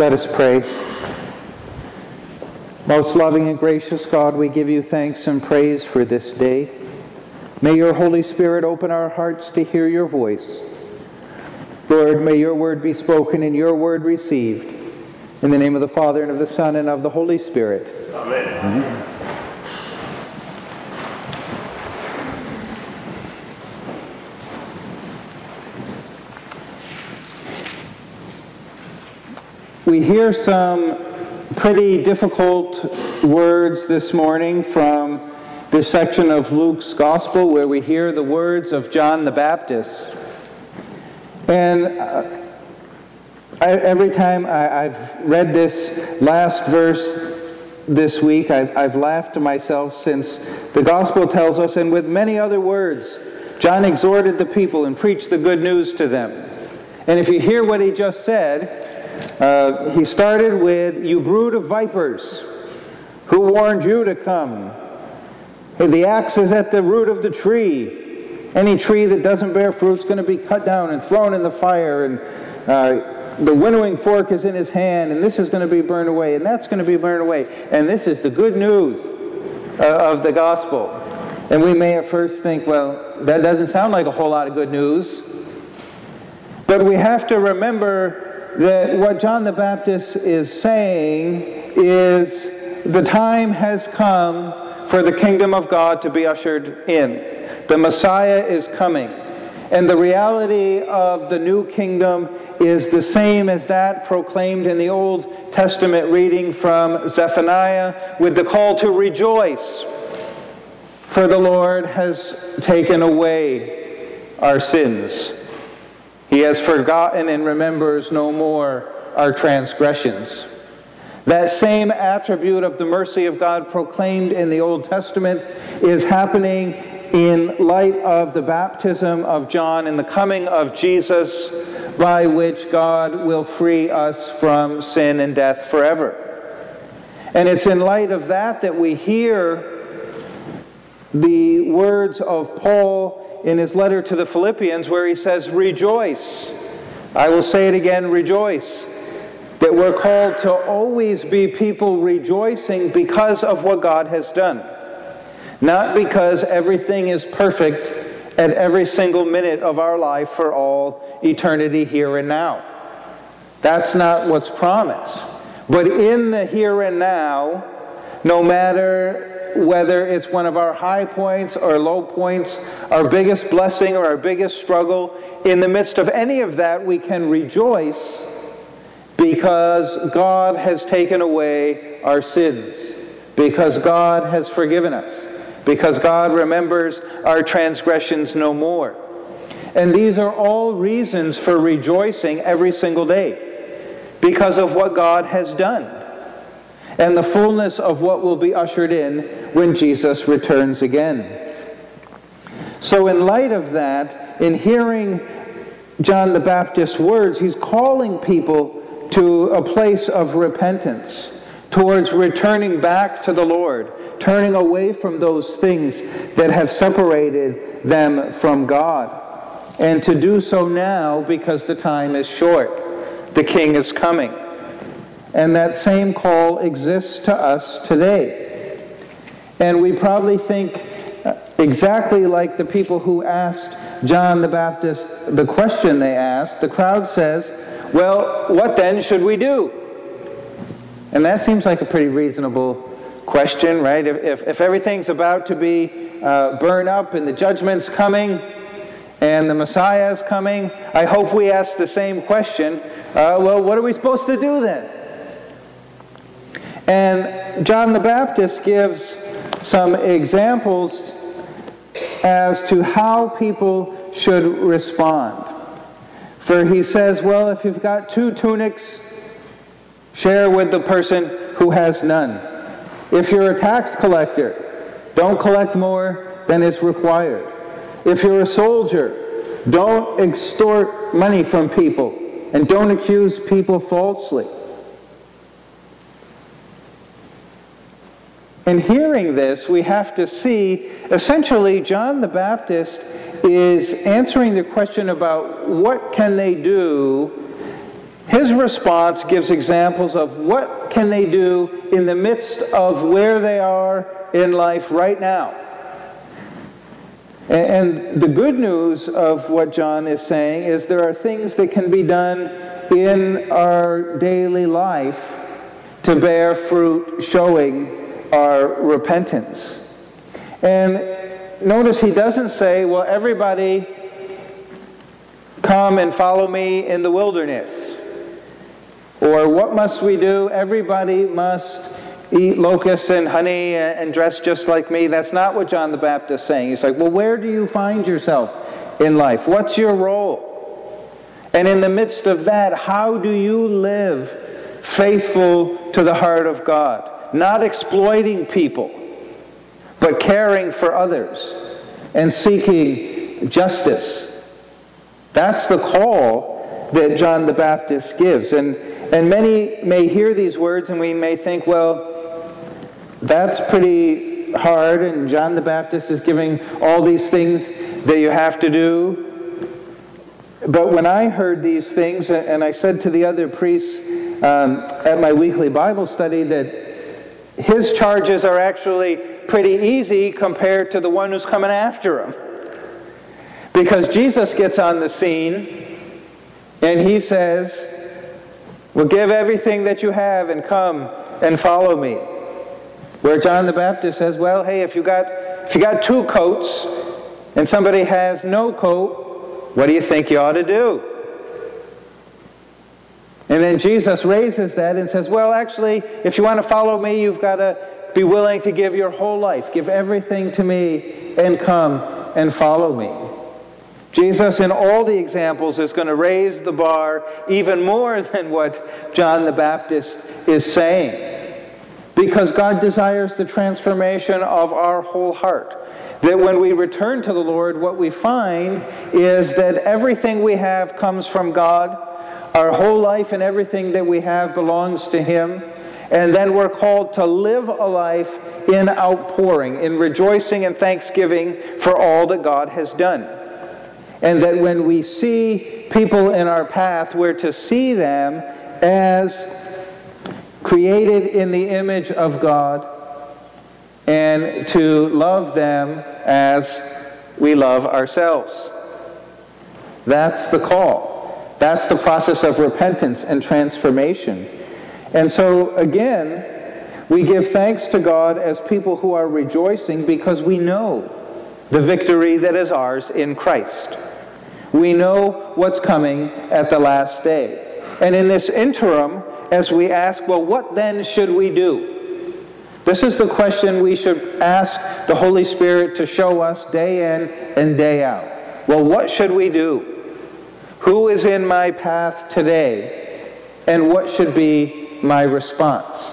Let us pray. Most loving and gracious God, we give you thanks and praise for this day. May your Holy Spirit open our hearts to hear your voice. Lord, may your word be spoken and your word received. In the name of the Father, and of the Son, and of the Holy Spirit. Amen. Amen. We hear some pretty difficult words this morning from this section of Luke's Gospel where we hear the words of John the Baptist. And uh, I, every time I, have read this last verse this week, I've, I've laughed to myself since the Gospel tells us, and with many other words, John exhorted the people and preached the good news to them. And if you hear what he just said, uh, he started with, You brood of vipers, who warned you to come? The axe is at the root of the tree. Any tree that doesn't bear fruit is going to be cut down and thrown in the fire, and uh, the winnowing fork is in his hand, and this is going to be burned away, and that's going to be burned away. And this is the good news uh, of the gospel. And we may at first think, well, that doesn't sound like a whole lot of good news. But we have to remember that what John the Baptist is saying is the time has come for the kingdom of God to be ushered in. The Messiah is coming. And the reality of the new kingdom is the same as that proclaimed in the Old Testament reading from Zephaniah with the call to rejoice. For the Lord has taken away our sins. He has forgotten and remembers no more our transgressions. That same attribute of the mercy of God proclaimed in the Old Testament is happening in light of the baptism of John and the coming of Jesus, by which God will free us from sin and death forever. And it's in light of that that we hear the words of Paul in his letter to the Philippians where he says, Rejoice. I will say it again, rejoice. That we're called to always be people rejoicing because of what God has done. Not because everything is perfect at every single minute of our life for all eternity here and now. That's not what's promised. But in the here and now, no matter whether it's one of our high points or low points, our biggest blessing or our biggest struggle, in the midst of any of that, we can rejoice because God has taken away our sins, because God has forgiven us, because God remembers our transgressions no more. And these are all reasons for rejoicing every single day because of what God has done and the fullness of what will be ushered in when Jesus returns again. So, in light of that, in hearing John the Baptist's words, he's calling people to a place of repentance, towards returning back to the Lord, turning away from those things that have separated them from God. And to do so now because the time is short. The King is coming. And that same call exists to us today. And we probably think uh, exactly like the people who asked John the Baptist the question they asked. The crowd says, Well, what then should we do? And that seems like a pretty reasonable question, right? If, if, if everything's about to be uh, burned up and the judgment's coming and the Messiah is coming, I hope we ask the same question. Uh, well, what are we supposed to do then? And John the Baptist gives some examples as to how people should respond. For he says, well, if you've got two tunics, share with the person who has none. If you're a tax collector, don't collect more than is required. If you're a soldier, don't extort money from people and don't accuse people falsely. In hearing this, we have to see essentially John the Baptist is answering the question about what can they do his response gives examples of what can they do in the midst of where they are in life right now. And the good news of what John is saying is there are things that can be done in our daily life to bear fruit showing our repentance. And notice he doesn't say, well, everybody come and follow me in the wilderness. Or what must we do? Everybody must eat locusts and honey and dress just like me. That's not what John the Baptist is saying. He's like, well, where do you find yourself in life? What's your role? And in the midst of that, how do you live faithful to the heart of God? Not exploiting people, but caring for others and seeking justice. That's the call that John the Baptist gives. And, and many may hear these words and we may think, well, that's pretty hard, and John the Baptist is giving all these things that you have to do. But when I heard these things, and I said to the other priests um, at my weekly Bible study that his charges are actually pretty easy compared to the one who's coming after him. Because Jesus gets on the scene and he says, Well, give everything that you have and come and follow me. Where John the Baptist says, Well, hey, if you got if you got two coats and somebody has no coat, what do you think you ought to do? And then Jesus raises that and says, Well, actually, if you want to follow me, you've got to be willing to give your whole life, give everything to me, and come and follow me. Jesus, in all the examples, is going to raise the bar even more than what John the Baptist is saying. Because God desires the transformation of our whole heart. That when we return to the Lord, what we find is that everything we have comes from God. Our whole life and everything that we have belongs to Him. And then we're called to live a life in outpouring, in rejoicing and thanksgiving for all that God has done. And that when we see people in our path, we're to see them as created in the image of God and to love them as we love ourselves. That's the call. That's the process of repentance and transformation. And so, again, we give thanks to God as people who are rejoicing because we know the victory that is ours in Christ. We know what's coming at the last day. And in this interim, as we ask, well, what then should we do? This is the question we should ask the Holy Spirit to show us day in and day out. Well, what should we do? Who is in my path today? And what should be my response?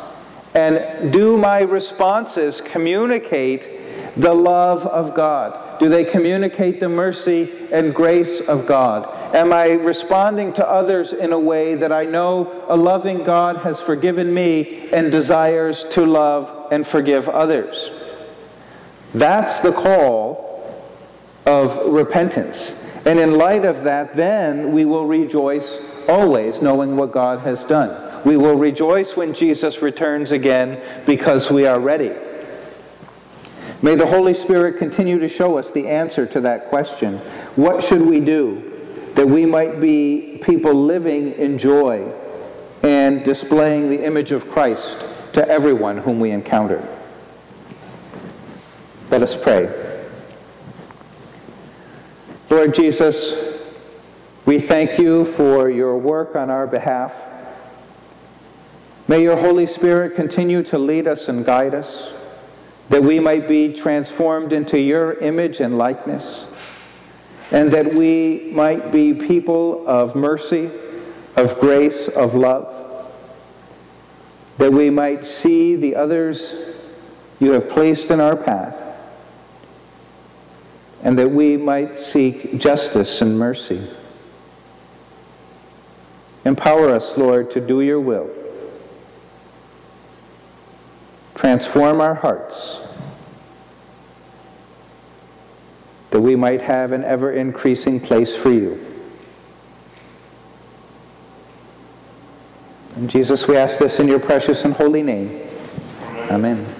And do my responses communicate the love of God? Do they communicate the mercy and grace of God? Am I responding to others in a way that I know a loving God has forgiven me and desires to love and forgive others? That's the call of repentance. And in light of that, then we will rejoice always knowing what God has done. We will rejoice when Jesus returns again because we are ready. May the Holy Spirit continue to show us the answer to that question. What should we do that we might be people living in joy and displaying the image of Christ to everyone whom we encounter? Let us pray. Lord Jesus, we thank you for your work on our behalf. May your Holy Spirit continue to lead us and guide us, that we might be transformed into your image and likeness, and that we might be people of mercy, of grace, of love, that we might see the others you have placed in our path, and that we might seek justice and mercy. Empower us, Lord, to do your will. Transform our hearts that we might have an ever increasing place for you. And Jesus, we ask this in your precious and holy name. Amen.